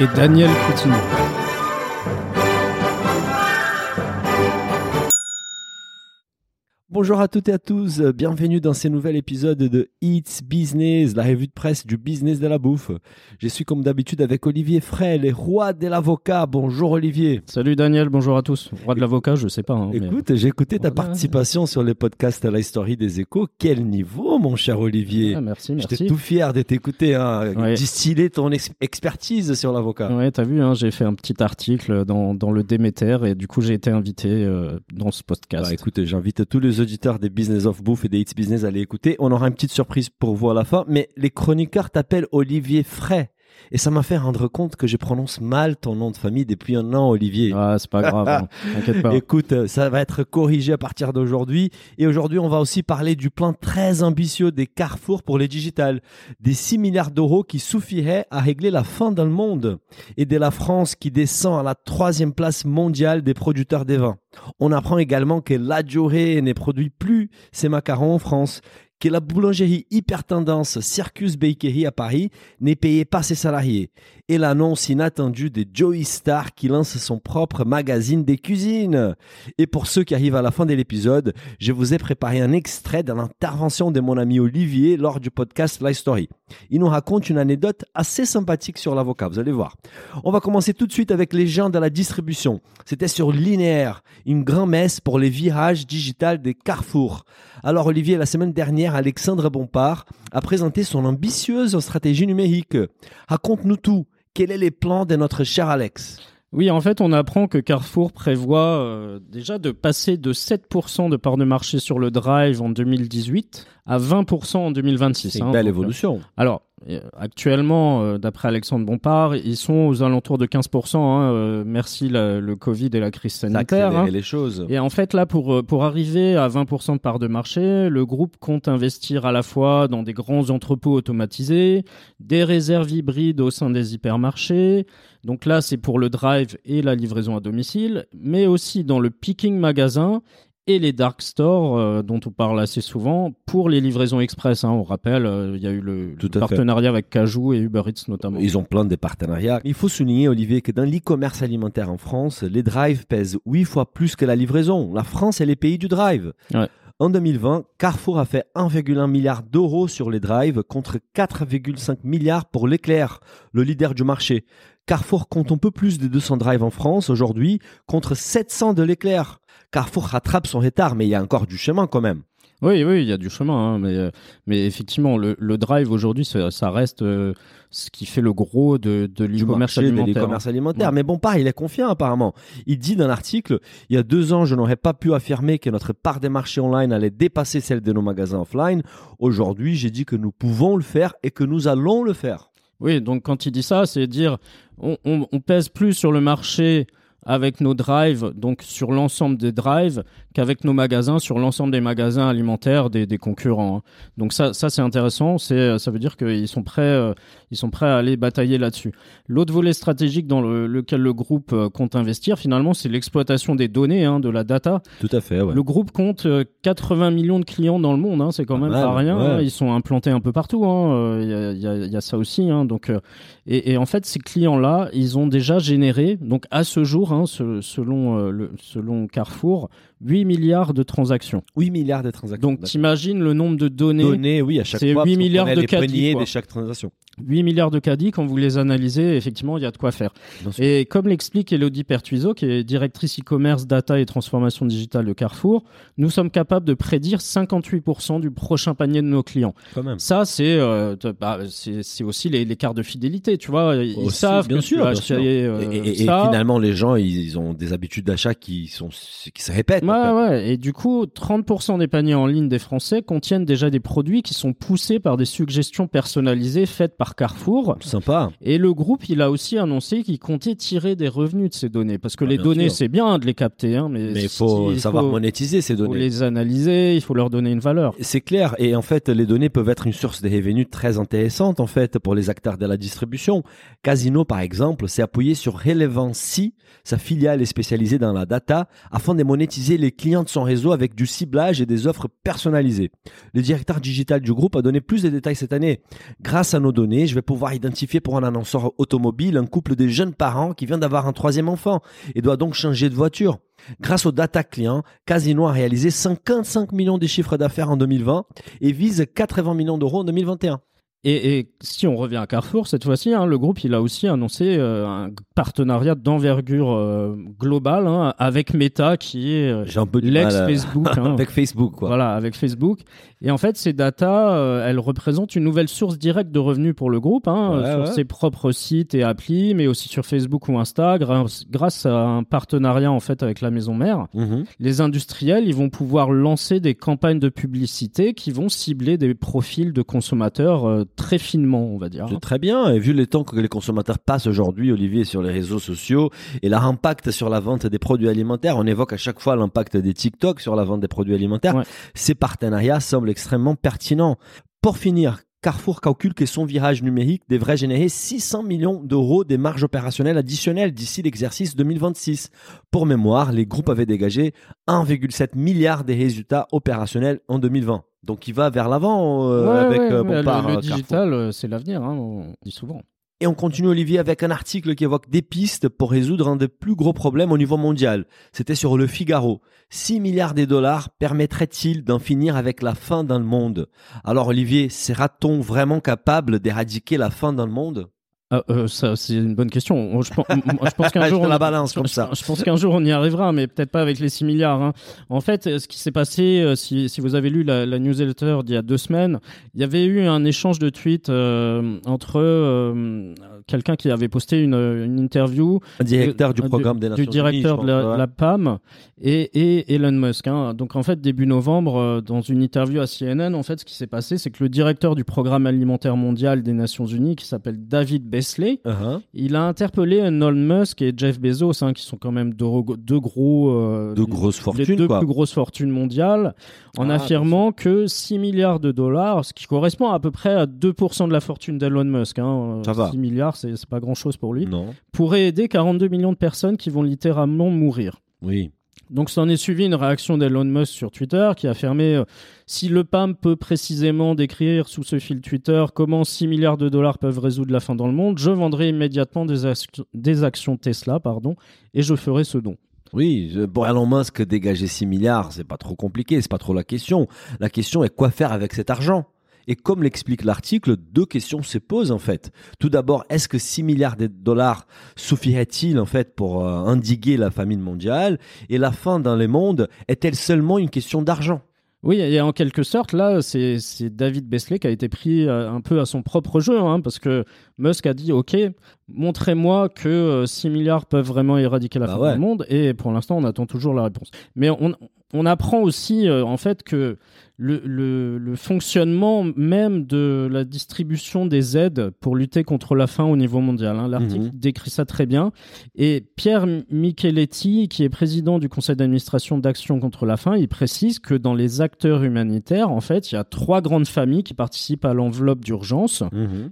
Et Daniel Coutinho. Bonjour à toutes et à tous, bienvenue dans ce nouvel épisode de It's Business, la revue de presse du business de la bouffe. Je suis comme d'habitude avec Olivier Frey, le roi de l'avocat. Bonjour Olivier. Salut Daniel, bonjour à tous. Roi de l'avocat, je sais pas. Hein, Écoute, j'ai écouté ta Voilà. participation sur les podcasts à la Story des échos. Quel niveau, mon cher Olivier. Ah, merci, merci. J'étais tout fier de t'écouter, hein, Ouais. distiller ton ex- expertise sur l'avocat. Ouais, t'as vu, hein, j'ai fait un petit article dans, dans le Déméter et du coup j'ai été invité euh, dans ce podcast. Bah, écoute, j'invite tous les des Business of Bouffe et des Hits Business à aller écouter. On aura une petite surprise pour vous à la fin, mais les chroniqueurs t'appellent Olivier Fray. Et ça m'a fait rendre compte que je prononce mal ton nom de famille depuis un an, Olivier. Ah, c'est pas grave, hein, t'inquiète pas. Écoute, euh, ça va être corrigé à partir d'aujourd'hui. Et aujourd'hui, on va aussi parler du plan très ambitieux des Carrefour pour les digitales. Des 6 milliards d'euros qui suffiraient à régler la faim dans le monde. Et de la France qui descend à la troisième place mondiale des producteurs des vins. On apprend également que la Dioré ne produit plus ses macarons en France. Que la boulangerie hyper tendance Circus Bakery à Paris n'est payée pas ses salariés. Et l'annonce inattendue de Joey Star qui lance son propre magazine des cuisines. Et pour ceux qui arrivent à la fin de l'épisode, je vous ai préparé un extrait de l'intervention de mon ami Olivier lors du podcast Life Story. Il nous raconte une anecdote assez sympathique sur l'avocat, vous allez voir. On va commencer tout de suite avec les gens de la distribution. C'était sur Linéaire, une grand-messe pour les virages digitales des Carrefour. Alors Olivier, la semaine dernière, Alexandre Bompard a présenté son ambitieuse stratégie numérique. Raconte-nous tout. Quels sont les plans de notre cher Alex? Oui, en fait, on apprend que Carrefour prévoit euh, déjà de passer de 7% de part de marché sur le drive en 2018 à 20% en 2026. C'est une hein. belle Donc, euh, évolution. Alors, euh, actuellement, euh, d'après Alexandre Bompard, ils sont aux alentours de 15%. hein, euh, merci la- le Covid et la crise Ça a sanitaire. accéléré hein. les choses. Et en fait, là, pour, euh, pour arriver à 20% de part de marché, le groupe compte investir à la fois dans des grands entrepôts automatisés, des réserves hybrides au sein des hypermarchés. Donc là, c'est pour le drive et la livraison à domicile, mais aussi dans le picking magasin et les dark stores euh, dont on parle assez souvent pour les livraisons express. hein. On rappelle, euh, il y a eu le, Tout le à fait. partenariat avec Cajou et Uber Eats notamment. Ils ont plein de partenariats. Il faut souligner, Olivier, que dans l'e-commerce alimentaire en France, les drives pèsent 8 fois plus que la livraison. La France est le pays du drive. Ouais. En 2020, Carrefour a fait 1,1 milliard d'euros sur les drives contre 4,5 milliards pour l'éclair, le leader du marché. Carrefour compte un peu plus de 200 drives en France aujourd'hui contre 700 de l'éclair. Carrefour rattrape son retard, mais il y a encore du chemin quand même. Oui, oui, il y a du chemin, hein, mais, euh, mais effectivement, le, le drive aujourd'hui, ça, ça reste euh, ce qui fait le gros de, de du l'e-commerce de alimentaire. alimentaire. Ouais. Mais bon, pareil, il est confiant apparemment. Il dit dans l'article, il y a deux ans, je n'aurais pas pu affirmer que notre part des marchés online allait dépasser celle de nos magasins offline. Aujourd'hui, j'ai dit que nous pouvons le faire et que nous allons le faire. Oui, donc quand il dit ça, c'est dire on, on, on pèse plus sur le marché avec nos drives, donc sur l'ensemble des drives, qu'avec nos magasins, sur l'ensemble des magasins alimentaires des, des concurrents. hein. Donc ça, ça c'est intéressant. C'est, ça veut dire qu'ils sont prêts, euh, ils sont prêts à aller batailler là-dessus. L'autre volet stratégique dans le- lequel le groupe euh, compte investir, finalement, c'est l'exploitation des données, hein, de la data. Tout à fait, ouais. Le groupe compte euh, 80 millions de clients dans le monde, hein, c'est quand même pas rien. ouais. Ils sont implantés un peu partout. Euh, Il y, a, il y a- il y a ça aussi. Donc, euh, et, et en fait, ces clients-là, ils ont déjà généré, donc à ce jour, hein, ce- selon, euh, le, selon Carrefour, 8 milliards de transactions. 8 milliards de transactions. Donc, t'imagines le nombre de données. données, oui, à chaque c'est fois. 8 parce qu'on milliards connaît de les poignées de chaque transaction. 8 milliards de caddies, quand vous les analysez, effectivement, il y a de quoi faire. Et comme l'explique Elodie Pertuiseau, qui est directrice e-commerce, data et transformation digitale de Carrefour, nous sommes capables de prédire 58% du prochain panier de nos clients. Quand même. Ça, c'est euh, bah, aussi les, les cartes de fidélité, tu vois. Ils Aussi, savent bien que sûr, tu as acheté euh, et, et- et ça. finalement, les gens, ils, ils ont des habitudes d'achat qui, sont, qui se répètent. en Ouais, fait. ouais. Et du coup, 30% des paniers en ligne des Français contiennent déjà des produits qui sont poussés par des suggestions personnalisées faites par par Carrefour. Sympa. Et le groupe, il a aussi annoncé qu'il comptait tirer des revenus de ces données. Parce que Ah, les données, c'est bien de les capter, hein, mais, Mais il faut il savoir faut- monétiser ces faut données. les analyser, il faut leur donner une valeur. C'est clair. Et en fait, les données peuvent être une source de revenus très intéressante, en fait, pour les acteurs de la distribution. Casino, par exemple, s'est appuyé sur Relevancy. Sa filiale est spécialisée dans la data afin de monétiser les clients de son réseau avec du ciblage et des offres personnalisées. Le directeur digital du groupe a donné plus de détails cette année. Grâce à nos données, je vais pouvoir identifier pour un annonceur automobile un couple de jeunes parents qui vient d'avoir un troisième enfant et doit donc changer de voiture. Grâce aux data clients, Casino a réalisé 55 millions de chiffres d'affaires en 2020 et vise 80 millions d'euros en 2021. Et, et si on revient à Carrefour, cette fois-ci, hein, le groupe il a aussi annoncé euh, un partenariat d'envergure euh, globale hein, avec Meta, qui est euh, à- l'ex-Facebook. hein. avec Facebook, quoi. Voilà, avec Facebook. Et en fait, ces data, euh, elles représentent une nouvelle source directe de revenus pour le groupe, hein, Ouais, sur ouais. ses propres sites et applis, mais aussi sur Facebook ou Insta, grâce, grâce à un partenariat en fait avec la maison mère. Mhm. Les industriels, ils vont pouvoir lancer des campagnes de publicité qui vont cibler des profils de consommateurs euh, très finement, on va dire. C'est très bien. Et vu les temps que les consommateurs passent aujourd'hui, Olivier, sur les réseaux sociaux et leur impact sur la vente des produits alimentaires, on évoque à chaque fois l'impact des TikTok sur la vente des produits alimentaires. Ouais. Ces partenariats semblent extrêmement pertinents. Pour finir, Carrefour calcule que son virage numérique devrait générer 600 millions d'euros des marges opérationnelles additionnelles d'ici l'exercice 2026. Pour mémoire, les groupes avaient dégagé 1,7 milliard des résultats opérationnels en 2020. Donc il va vers l'avant euh, Ouais, avec ouais, euh, bon le, part, le euh, digital, c'est l'avenir, hein, on dit souvent. Et on continue, Olivier, avec un article qui évoque des pistes pour résoudre un des plus gros problèmes au niveau mondial. C'était sur le Figaro. 6 milliards de dollars permettraient-ils d'en finir avec la faim dans le monde? Alors, Olivier, sera-t-on vraiment capable d'éradiquer la faim dans le monde? Ah, euh, ça, c'est une bonne question. Je pense, qu'un jour, te la on- balance comme ça. Je pense qu'un jour on y arrivera, mais peut-être pas avec les 6 milliards. hein. En fait, ce qui s'est passé, euh, si, si vous avez lu la, la newsletter d'il y a deux semaines, il y avait eu un échange de tweets euh, entre quelqu'un qui avait posté une, une interview Un directeur du programme des Nations du directeur Unies, de, la, pense, ouais. la PAM et, et Elon Musk. hein. Donc en fait, début novembre, dans une interview à CNN, en fait, ce qui s'est passé, c'est que le directeur du programme alimentaire mondial des Nations Unies, qui s'appelle David Beasley, Uh-huh. il a interpellé Elon Musk et Jeff Bezos, hein, qui sont quand même deux, deux gros, euh, De les- grosses les fortunes, deux quoi. plus grosses fortunes mondiales, en Ah, affirmant que 6 milliards de dollars, ce qui correspond à peu près à 2% de la fortune d'Elon Musk, hein, Ça va. 6 milliards, c'est c'est pas grand chose pour lui, Non. pourrait aider 42 millions de personnes qui vont littéralement mourir. Oui. Donc, s'en est suivi une réaction d'Elon Musk sur Twitter qui a affirmé euh, si le PAM peut précisément décrire sous ce fil Twitter comment 6 milliards de dollars peuvent résoudre la faim dans le monde, je vendrai immédiatement des, ac- des actions Tesla, pardon, et je ferai ce don. Oui, pour Elon Musk, dégager 6 milliards, c'est pas trop compliqué, c'est pas trop la question. La question est quoi faire avec cet argent? Et comme l'explique l'article, deux questions se posent en fait. Tout d'abord, est-ce que 6 milliards de dollars suffirait-il en fait pour euh, endiguer la famine mondiale? Et la faim dans les mondes est-elle seulement une question d'argent? Oui, et en quelque sorte, là, c'est David Beasley qui a été pris euh, un peu à son propre jeu, hein, parce que Musk a dit, OK, montrez-moi que euh, 6 milliards peuvent vraiment éradiquer la Bah faim ouais. dans le monde, et pour l'instant, on attend toujours la réponse. Mais on, on apprend aussi, euh, en fait, que le, le, le fonctionnement même de la distribution des aides pour lutter contre la faim au niveau mondial. hein. L'article Mhm. décrit ça très bien. Et Pierre Micheletti, qui est président du conseil d'administration d'Action contre la faim, il précise que dans les acteurs humanitaires, en fait, il y a trois grandes familles qui participent à l'enveloppe d'urgence.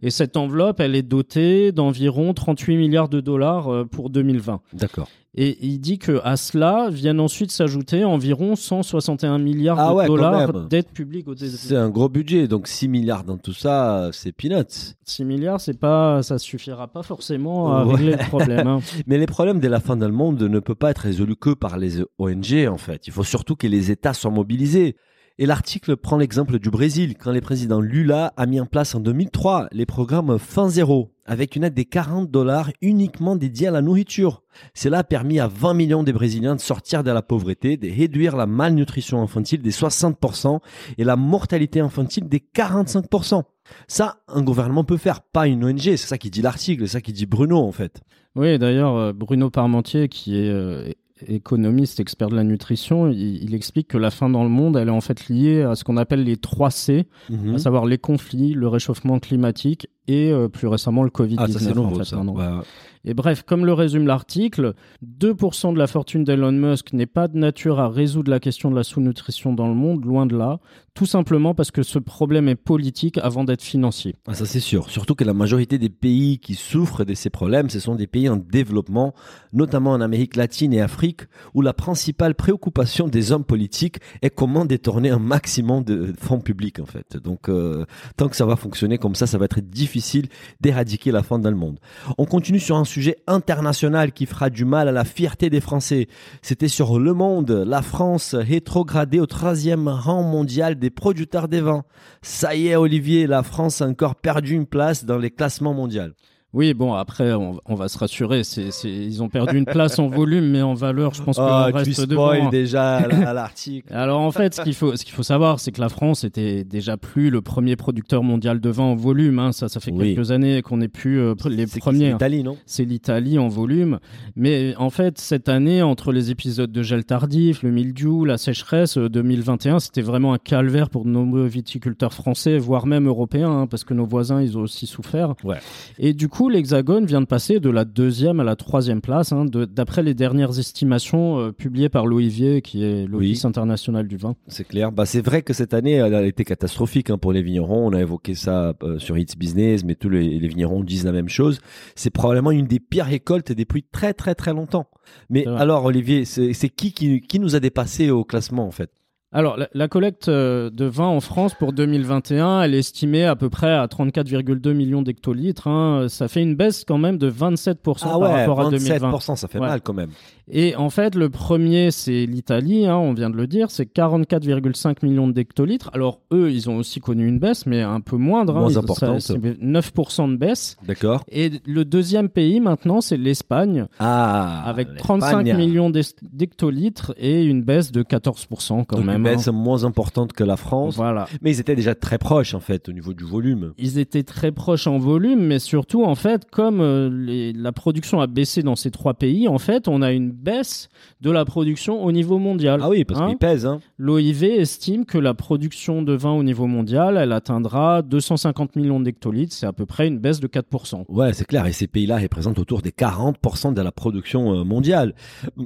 Et cette enveloppe, elle est dotée d'environ 38 milliards de dollars euh, pour 2020. D'accord. Et il dit que à cela viennent ensuite s'ajouter environ 161 milliards Ah de ouais, dollars d'aide publique aux C'est États-Unis. un gros budget, donc 6 milliards dans tout ça, c'est peanuts. 6 milliards, c'est pas, ça suffira pas forcément à Ouais. régler le problème. hein. Mais les problèmes de la fin dans le monde ne peuvent pas être résolus que par les ONG, en fait. Il faut surtout que les États soient mobilisés. Et l'article prend l'exemple du Brésil, quand le président Lula a mis en place en 2003 les programmes Fin Zéro, avec une aide des 40 dollars uniquement dédiée à la nourriture. Cela a permis à 20 millions de Brésiliens de sortir de la pauvreté, de réduire la malnutrition infantile des 60% et la mortalité infantile des 45%. Ça, un gouvernement peut faire, pas une ONG. C'est ça qui dit l'article, c'est ça qui dit Bruno, en fait. Oui, d'ailleurs, euh, Bruno Parmentier, qui est euh, économiste, expert de la nutrition, il, il explique que la faim dans le monde, elle est en fait liée à ce qu'on appelle les 3 C, Mhm. à savoir les conflits, le réchauffement climatique et euh, plus récemment le Covid-19. Ah, ça c'est en fait, ça. maintenant. Ouais, ouais. Et bref, comme le résume l'article, 2% de la fortune d'Elon Musk n'est pas de nature à résoudre la question de la sous-nutrition dans le monde, loin de là, tout simplement parce que ce problème est politique avant d'être financier. Ah, ça c'est sûr. Surtout que la majorité des pays qui souffrent de ces problèmes, ce sont des pays en développement, notamment en Amérique latine et Afrique, où la principale préoccupation des hommes politiques est comment détourner un maximum de fonds publics en fait. Donc euh, tant que ça va fonctionner comme ça, ça va être difficile d'éradiquer la faim dans le monde. On continue sur un sujet international qui fera du mal à la fierté des Français. C'était sur Le Monde, la France rétrogradée au troisième rang mondial des producteurs des vins. Ça y est, Olivier, la France a encore perdu une place dans les classements mondiaux. Oui, bon, après, on, on va se rassurer, c'est, c'est, ils ont perdu une place en volume, mais en valeur, je pense qu'on tu reste spoil devant. déjà la- l'article. Alors en fait, ce qu'il faut, ce qu'il faut savoir, c'est que la France était déjà plus le premier producteur mondial de vin en volume. hein. Ça, ça fait Oui. quelques années qu'on n'est plus euh, les C'est premiers. c'est l'Italie, non? C'est l'Italie en volume. Mais en fait, cette année, entre les épisodes de gel tardif, le mildiou, la sécheresse, euh, 2021, c'était vraiment un calvaire pour de nombreux viticulteurs français, voire même européens, hein, parce que nos voisins, ils ont aussi souffert. Ouais. Et du coup, l'Hexagone vient de passer de la deuxième à la troisième place, hein, de- d'après les dernières estimations euh, publiées par l'OIV, qui est l'Office international du vin. C'est clair. Bah, c'est vrai que cette année, elle a été catastrophique hein, pour les vignerons. On a évoqué ça euh, sur It's Business, mais tous les, les vignerons disent la même chose. C'est probablement une des pires récoltes depuis très très très longtemps. Mais alors, Olivier, c'est c'est qui, qui qui nous a dépassé au classement en fait? Alors, la, la collecte euh, de vin en France pour 2021, elle est estimée à peu près à 34,2 millions d'hectolitres. hein. Ça fait une baisse quand même de 27% Ah par ouais, rapport à 2020. 27%, ça fait Ouais. mal quand même. Et en fait, le premier, c'est l'Italie, hein, on vient de le dire, c'est 44,5 millions d'hectolitres. Alors, eux, ils ont aussi connu une baisse, mais un peu moindre. hein. Moins Ils- importante. ça- c'est 9% de baisse. D'accord. Et le deuxième pays, maintenant, c'est l'Espagne, Ah, avec l'Espagne. 35 millions d'hect- d'hectolitres et une baisse de 14% quand même. Une baisse moins importante que la France. Voilà. Mais ils étaient déjà très proches en fait au niveau du volume. Ils étaient très proches en volume, mais surtout, en fait, comme euh, les- la production a baissé dans ces trois pays, en fait, on a une baisse de la production au niveau mondial. Ah oui, parce Hein qu'ils pèsent. Hein. L'OIV estime que la production de vin au niveau mondial, elle atteindra 250 millions d'hectolitres, c'est à peu près une baisse de 4%. Ouais, c'est clair. Et ces pays-là représentent autour des 40% de la production euh, mondiale.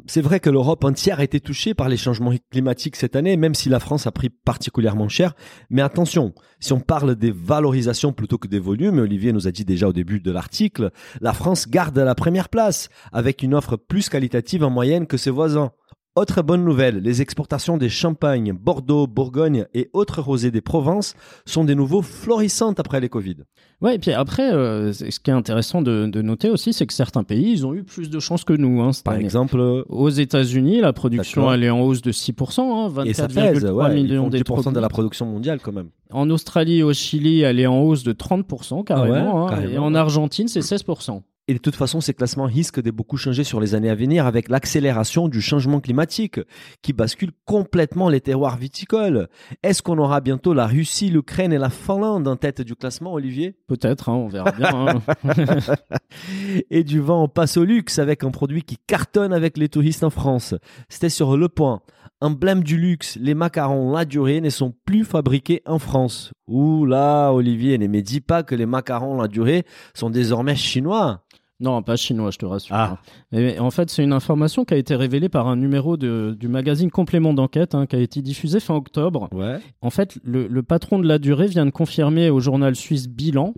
C'est vrai que l'Europe entière a été touchée par les changements climatiques cette année, même si la France a pris particulièrement cher. Mais attention, si on parle des valorisations plutôt que des volumes, Olivier nous a dit déjà au début de l'article, la France garde la première place avec une offre plus qualitative en moyenne que ses voisins. Autre bonne nouvelle, les exportations des champagnes, Bordeaux, Bourgogne et autres rosés des Provences sont des nouveaux florissantes après les Covid. Ouais, et puis après, euh, ce qui est intéressant de, de noter aussi, c'est que certains pays, ils ont eu plus de chance que nous. Hein, cette Par année. exemple, Aux États-Unis, la production, elle est en hausse de 6%, hein, Et ça pèse, 24,3 ouais, ils millions 10% de la d'hectolitres. production mondiale quand même. En Australie et au Chili, elle est en hausse de 30% carrément. Ah ouais, hein, carrément, et en. Argentine, c'est 16%. Et de toute façon, ces classements risquent de beaucoup changer sur les années à venir avec l'accélération du changement climatique qui bascule complètement les terroirs viticoles. Est-ce qu'on aura bientôt la Russie, l'Ukraine et la Finlande en tête du classement, Olivier? Peut-être, hein, on verra bien. hein. Et du vent, on passe au luxe avec un produit qui cartonne avec les touristes en France. C'était sur Le Point. Emblème du luxe, les macarons La Durée ne sont plus fabriqués en France. Ouh là, Olivier, ne me dis pas que les macarons La Durée sont désormais chinois. Non, pas chinois, je te rassure. Ah. Mais en fait, c'est une information qui a été révélée par un numéro de- du magazine Complément d'enquête hein, qui a été diffusé fin octobre. Ouais. En fait, le, le patron de la durée vient de confirmer au journal suisse Bilan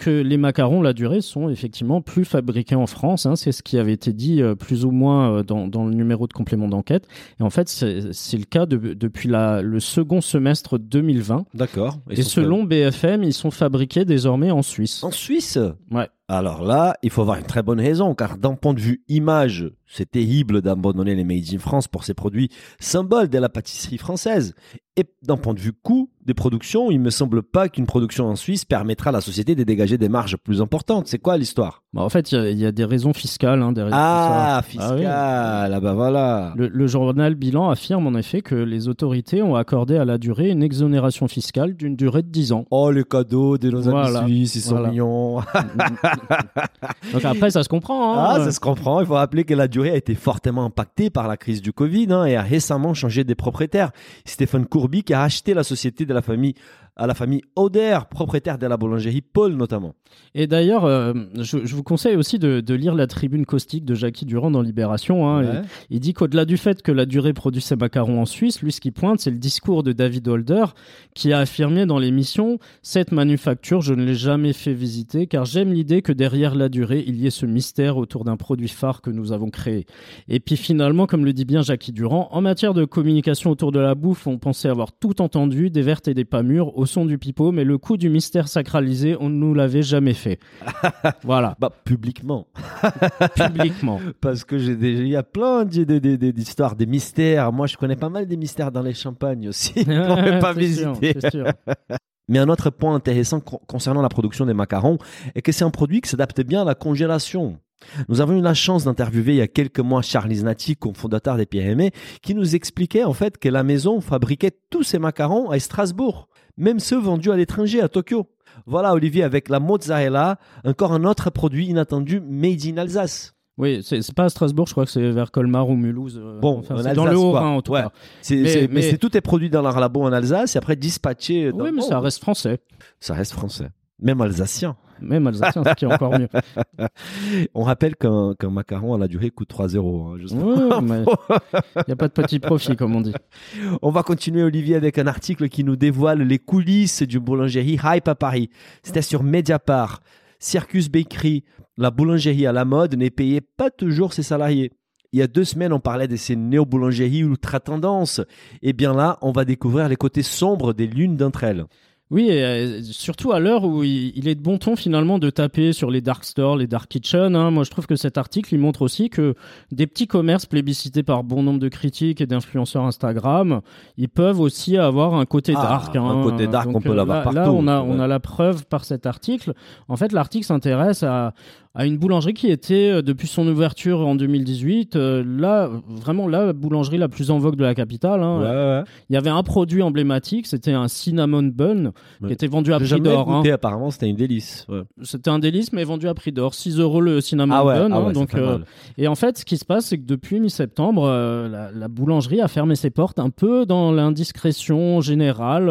que les macarons la durée sont effectivement plus fabriqués en France. hein. c'est ce qui avait été dit euh, plus ou moins euh, dans, dans le numéro de complément d'enquête. Et en fait, c'est c'est le cas de- depuis la, le second semestre 2020. D'accord. Et, selon BFM, ils sont fabriqués désormais en Suisse. En Suisse? Ouais. Alors là, il faut avoir une très bonne raison, car d'un point de vue image, c'est terrible d'abandonner les Made in France pour ces produits symboles de la pâtisserie française. Et d'un point de vue coût des productions, il me semble pas qu'une production en Suisse permettra à la société de dégager des marges plus importantes. C'est quoi l'histoire? Bah, en fait, il y a- il y, a des raisons fiscales hein, Ah, tout ça. fiscal. Ah, bah voilà. Le, le journal Bilan affirme en effet que les autorités ont accordé à la durée une exonération fiscale d'une durée de 10 ans. Oh, le cadeau de nos Voilà. amis suisses, ils sont Voilà. mignons. Donc après, ça se comprend. hein. Ah, ça se comprend. Il faut rappeler que la durée a été fortement impactée par la crise du Covid hein, et a récemment changé des propriétaires. Stéphane Qui a racheté la société de la famille à la famille Oder, propriétaire de la boulangerie Paul notamment. Et d'ailleurs, euh, je, je vous conseille aussi de, de lire la tribune caustique de Jackie Durand dans Libération. hein. Ouais. Il, il dit qu'au-delà du fait que la durée produit ses macarons en Suisse, lui, ce qui pointe, c'est le discours de David Holder qui a affirmé dans l'émission Cette manufacture, je ne l'ai jamais fait visiter car j'aime l'idée que derrière la durée, il y ait ce mystère autour d'un produit phare que nous avons créé. Et puis finalement, comme le dit bien Jackie Durand, en matière de communication autour de la bouffe, on pensait avoir tout entendu, des vertes et des pas mûres, au son du pipeau, mais le coup du mystère sacralisé, on ne nous l'avait jamais fait. voilà, Bah, publiquement. publiquement. Parce que j'ai déjà, il y a plein d'histoires, des mystères. Moi, je connais pas mal des mystères dans les champagnes aussi. peut pas sûr, visiter. sûr. Mais un autre point intéressant con- concernant la production des macarons est que c'est un produit qui s'adapte bien à la congélation. Nous avons eu la chance d'interviewer il y a quelques mois Charles Znati, cofondateur des PME, qui nous expliquait en fait que la maison fabriquait tous ses macarons à Strasbourg, même ceux vendus à l'étranger, à Tokyo. Voilà Olivier avec la mozzarella, encore un autre produit inattendu made in Alsace. Oui, c'est pas à Strasbourg, je crois que c'est vers Colmar ou Mulhouse. euh, Bon, enfin, dans le Haut-Rhin en tout Ouais. cas. Mais- c'est- mais, tout est produit dans leur labo en Alsace et après dispatché. dans Oui, mais ça reste français. ça reste français, même alsacien. Même alsacien, ce qui est encore mieux. On rappelle qu'un, qu'un macaron à la durée coûte 3 euros. hein, Ouais, il n'y a pas de petit profit, comme on dit. On va continuer, Olivier, avec un article qui nous dévoile les coulisses d'une boulangerie Hype à Paris. C'était sur Mediapart. Circus Bakery, la boulangerie à la mode, n'est payée pas toujours ses salariés. Il y a deux semaines, on parlait de ces néo-boulangeries ultra tendance. Et bien là, on va découvrir les côtés sombres des l'une d'entre elles. Oui, et euh, surtout à l'heure où il, est de bon ton finalement de taper sur les dark stores, les dark kitchen. hein. Moi, je trouve que cet article, il montre aussi que des petits commerces plébiscités par bon nombre de critiques et d'influenceurs Instagram, ils peuvent aussi avoir un côté Ah, dark. hein. un côté dark, Donc, on peut euh, l'avoir là, Là, partout, on a, on a la preuve par cet article. En fait, l'article s'intéresse à à une boulangerie qui était, euh, depuis son ouverture en 2018, euh, là, vraiment la boulangerie la plus en vogue de la capitale. hein. Il y avait un produit emblématique, c'était un cinnamon bun qui était vendu à prix d'or. hein. apparemment, c'était une délice. C'était un délice, mais vendu à prix d'or. 6 euros le cinnamon Ah bun. ah hein, donc, euh, et en fait, ce qui se passe, c'est que depuis mi-septembre, euh, la, la boulangerie a fermé ses portes un peu dans l'indiscrétion générale.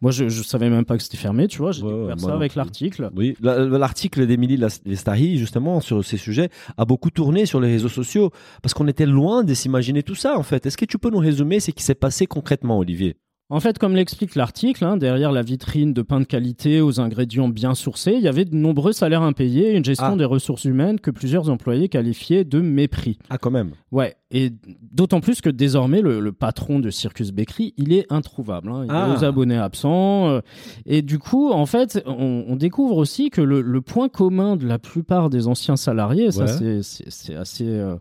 moi, je, je savais même pas que c'était fermé, tu vois. J'ai découvert ça avec l'article. Oui, la- l'article d'Émilie Lestari, justement, sur ces sujets, a beaucoup tourné sur les réseaux sociaux, parce qu'on était loin de s'imaginer tout ça, en fait. Est-ce que tu peux nous résumer ce qui s'est passé concrètement, Olivier? En fait, comme l'explique l'article, hein, derrière la vitrine de pain de qualité aux ingrédients bien sourcés, il y avait de nombreux salaires impayés et une gestion Ah. des ressources humaines que plusieurs employés qualifiaient de mépris. Ah, quand même. Ouais, et d'autant plus que désormais, le, le patron de Circus Bakery, il est introuvable. hein. Il Ah. est aux abonnés absents. euh, et du coup, en fait, on, on découvre aussi que le, le point commun de la plupart des anciens salariés, Ouais. c'est- assez... euh,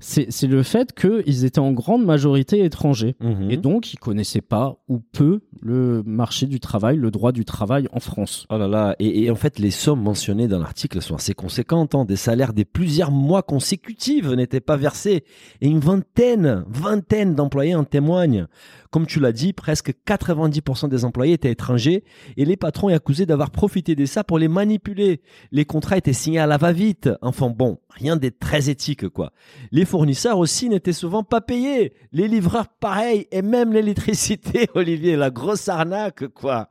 c'est le fait qu'ils étaient en grande majorité étrangers. Mhm. Et donc, ils connaissaient pas ou peu le marché du travail, le droit du travail en France. Oh là là, et, et en fait, les sommes mentionnées dans l'article sont assez conséquentes. hein. Des salaires des plusieurs mois consécutifs n'étaient pas versés. Et une vingtaine, vingtaine d'employés en témoignent. Comme tu l'as dit, presque 90% des employés étaient étrangers et les patrons est accusé d'avoir profité de ça pour les manipuler. Les contrats étaient signés à la va-vite. Enfin bon, rien d'être très éthique, quoi. Les fournisseurs aussi n'étaient souvent pas payés. Les livreurs, pareil. Et même l'électricité, Olivier, la grosse arnaque, quoi.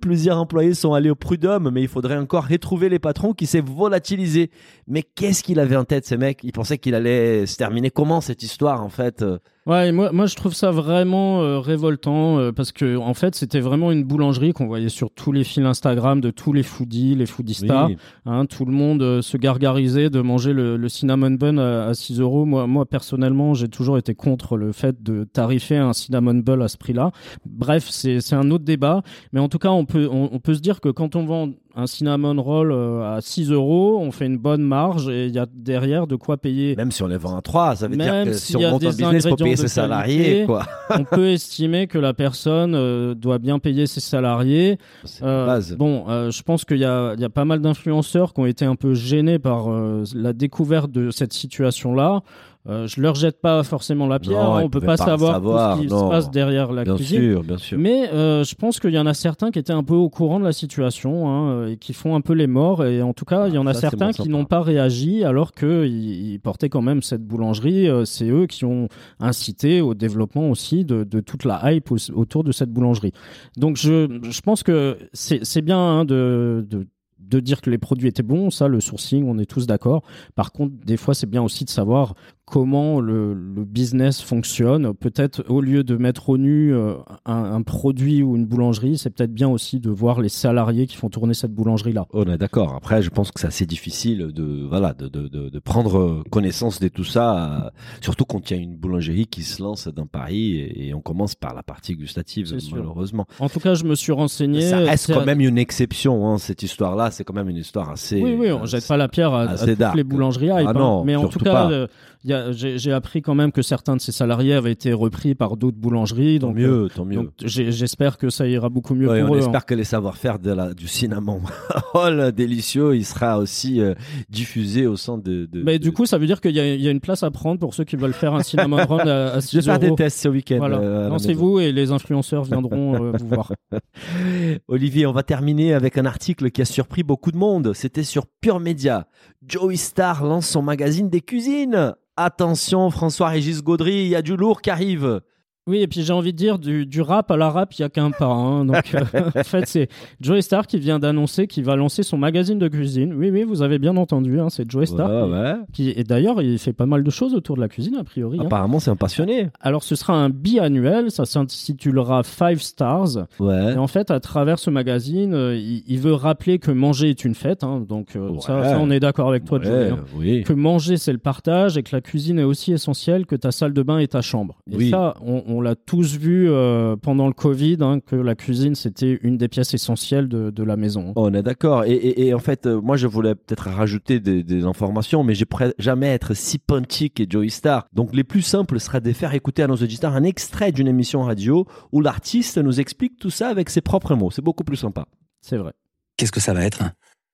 Plusieurs employés sont allés au prud'homme, mais il faudrait encore retrouver les patrons qui s'est volatilisé. Mais qu'est-ce qu'il avait en tête, ces mecs Il pensait qu'il allait se terminer comment cette histoire, en fait Ouais, et moi, moi je trouve ça vraiment euh, révoltant euh, parce que en fait c'était vraiment une boulangerie qu'on voyait sur tous les fils Instagram de tous les foodies, les foodistas. Oui. Hein, tout le monde euh, se gargarisait de manger le, le cinnamon bun à, à 6 euros. Moi, moi personnellement, j'ai toujours été contre le fait de tarifer un cinnamon bun à ce prix-là. Bref, c'est un autre débat, mais en tout cas, on peut on, on peut se dire que quand on vend un cinnamon roll à 6 euros, on fait une bonne marge et il y a derrière de quoi payer. Même si on les vend à 3, ça veut Même dire que si s'il y on monte un business, faut payer payer ses salariés, quoi. on peut estimer que la personne euh, doit bien payer ses salariés. Euh, base. bon, euh, je pense qu'il y a, il y a pas mal d'influenceurs qui ont été un peu gênés par la découverte de cette situation-là. Euh, je leur jette pas forcément la pierre. Non, hein, on peut pas, pas savoir, savoir, tout ce qui non. se passe derrière la Bien cuisine. sûr, bien sûr. Mais euh, je pense qu'il y en a certains qui étaient un peu au courant de la situation hein, et qui font un peu les morts. Et en tout cas, il y en a Ah, ça, certains qui n'ont pas réagi alors qu'ils ils portaient quand même cette boulangerie. Euh, C'est eux qui ont incité au développement aussi de, de toute la hype au- autour de cette boulangerie. Donc je, je pense que c'est c'est bien hein, de, de de dire que les produits étaient bons, ça, le sourcing, on est tous d'accord. Par contre, des fois, c'est bien aussi de savoir comment le, le business fonctionne. Peut-être, au lieu de mettre au nu euh, un, un produit ou une boulangerie, c'est peut-être bien aussi de voir les salariés qui font tourner cette boulangerie-là. On est d'accord. Après, je pense que c'est assez difficile de, voilà, de, de, de, de prendre connaissance de tout ça, euh, surtout quand il y a une boulangerie qui se lance dans Paris et, et on commence par la partie gustative, malheureusement. En tout cas, je me suis renseigné. Ça reste C'est- quand même une exception, hein, cette histoire-là. C'est quand même une histoire assez. Oui, oui, on euh, jette pas la pierre à, toutes dark. les boulangeries Ah hein. non, mais en tout cas, euh, il y a- j'ai appris quand même que certains de ces salariés avaient été repris par d'autres boulangeries. Tant Donc, mieux, tant euh, mieux. donc j'ai- j'espère que ça ira beaucoup mieux Ouais, pour on eux. espère hein. que les savoir-faire du cinnamon roll délicieux, il sera aussi euh, diffusé au sein de. de- Mais de- du coup, ça veut dire qu'il y, a- il y a une place à prendre pour ceux qui veulent faire un cinnamon roll à, à 6 je vais faire des tests ce week-end. Voilà. euh. Lancez-vous et les influenceurs viendront vous voir. Olivier, on va terminer avec un article qui a surpris beaucoup de monde. C'était sur Pure Media. Joey Star lance son magazine des cuisines. Attention, François-Régis Gaudry, il y a du lourd qui arrive. Oui, et puis j'ai envie de dire, du, du rap à la rap, il n'y a qu'un pas. hein. Donc, euh, en fait, c'est Joey Star qui vient d'annoncer qu'il va lancer son magazine de cuisine. Oui, oui, vous avez bien entendu, hein, c'est Joey Star. Ouais, qui- ouais. Qui, et d'ailleurs, il fait pas mal de choses autour de la cuisine, a priori. hein. Apparemment, c'est un passionné. Alors, ce sera un biannuel, ça s'intitulera Five Stars. Ouais. Et en fait, à travers ce magazine, euh, il, il veut rappeler que manger est une fête. donc, euh, ça, on est d'accord avec toi, Joey. oui. Que manger, c'est le partage et que la cuisine est aussi essentielle que ta salle de bain et ta chambre. Et Oui. ça, on, on l'a tous vu euh, pendant le Covid, hein, que la cuisine, c'était une des pièces essentielles de, de la maison. On est d'accord. Et, et- et en fait, euh, moi, je voulais peut-être rajouter des, des informations, mais je pourrais jamais être si punchy que Joey Star. Donc, les plus simples serait de faire écouter à nos auditeurs un extrait d'une émission radio où l'artiste nous explique tout ça avec ses propres mots. C'est beaucoup plus sympa. C'est vrai. Qu'est-ce que ça va être?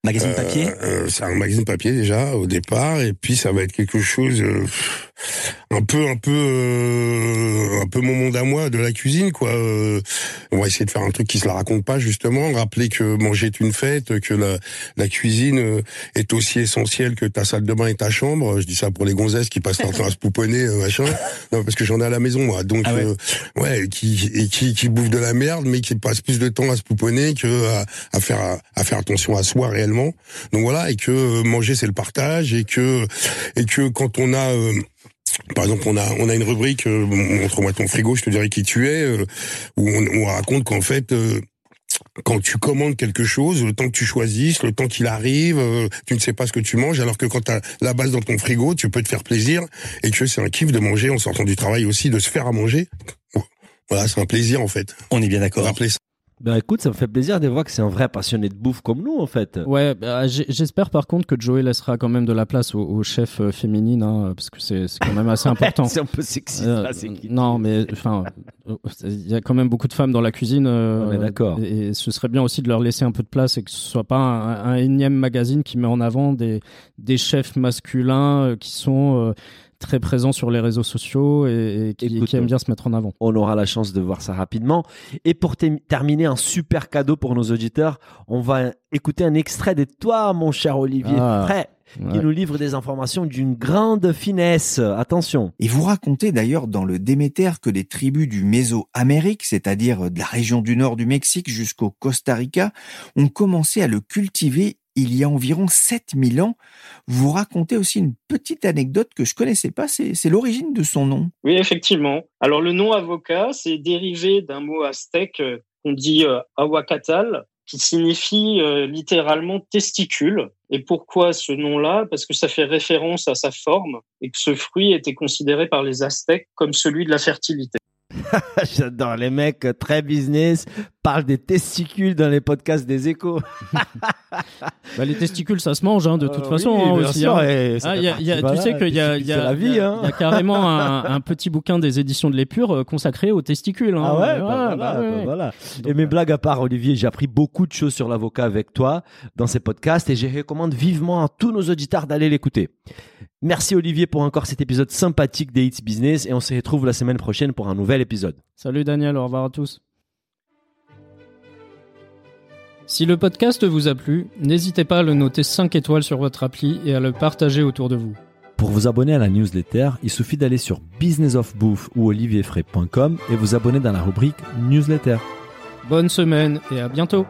Magazine papier? Euh, euh, c'est un magazine papier déjà au départ et puis ça va être quelque chose euh, un peu un peu euh, un peu mon monde à moi de la cuisine quoi. Euh, on va essayer de faire un truc qui se la raconte pas justement, rappeler que manger est une fête, que la la cuisine euh, est aussi essentielle que ta salle de bain et ta chambre. Je dis ça pour les gonzesses qui passent leur temps à se pouponner euh, machin. Non parce que j'en ai à la maison moi. Donc Ah ouais. euh, ouais, qui et qui qui bouffe de la merde mais qui passe plus de temps à se pouponner que à, à faire à, à faire attention à soi réellement. Donc voilà et que manger c'est le partage et que et que quand on a euh, par exemple, on a on a une rubrique euh, montre-moi ton frigo, je te dirai qui tu es, euh, où on, on raconte qu'en fait euh, quand tu commandes quelque chose, le temps que tu choisisses, le temps qu'il arrive, euh, tu ne sais pas ce que tu manges, alors que quand tu as la base dans ton frigo, tu peux te faire plaisir et que c'est un kiff de manger en sortant du travail aussi, de se faire à manger. Voilà, c'est un plaisir en fait. On est bien d'accord. Rappeler ça. Ben écoute, ça me fait plaisir de voir que c'est un vrai passionné de bouffe comme nous en fait. Ouais, bah, j'ai- j'espère par contre que Joey laissera quand même de la place aux, aux chefs euh, féminines, hein, parce que c'est quand même assez important. c'est un peu sexiste. Euh, là, non, mais enfin, il y a quand même beaucoup de femmes dans la cuisine. euh, d'accord. Et, et ce serait bien aussi de leur laisser un peu de place et que ce soit pas un, un énième magazine qui met en avant des, des chefs masculins euh, qui sont euh, très présents sur les réseaux sociaux et, et qui, Écoute, qui aiment bien se mettre en avant. On aura la chance de voir ça rapidement. Et pour terminer, un super cadeau pour nos auditeurs, on va écouter un extrait de toi, mon cher Olivier Ah, qui nous livre des informations d'une grande finesse. Attention. Et vous racontez d'ailleurs dans le Déméter que les tribus du Mésoamérique, c'est-à-dire de la région du nord du Mexique jusqu'au Costa Rica, ont commencé à le cultiver il y a environ 7000 ans. Vous racontez aussi une petite anecdote que je connaissais pas, c'est l'origine de son nom. Oui, effectivement. Alors, le nom avocat, c'est dérivé d'un mot aztèque euh, qu'on dit euh, qui signifie euh, littéralement testicule. Et pourquoi ce nom-là? Parce que ça fait référence à sa forme et que ce fruit était considéré par les aztèques comme celui de la fertilité. J'adore les mecs très business, parle des testicules dans les podcasts des échos. Bah, les testicules, ça se mange hein, de toute Euh, façon oui, hein, bien aussi. sûr, hein. et ça Ah, fait y a- partie- y a- voilà, tu sais qu'il y a, y a- la vie, y carrément un, un petit bouquin des éditions de l'Épure euh, consacré aux testicules. Ah ouais, Ouais, voilà, bah ouais. voilà. Et mes blagues à part, Olivier, j'ai appris beaucoup de choses sur l'avocat avec toi dans ces podcasts et je recommande vivement à tous nos auditeurs d'aller l'écouter. Merci Olivier pour encore cet épisode sympathique des Hits Business et on se retrouve la semaine prochaine pour un nouvel épisode. Salut Daniel, au revoir à tous. Si le podcast vous a plu, n'hésitez pas à le noter 5 étoiles sur votre appli et à le partager autour de vous. Pour vous abonner à la newsletter, il suffit d'aller sur businessofbouffe ou olivierfray.com et vous abonner dans la rubrique newsletter. Bonne semaine et à bientôt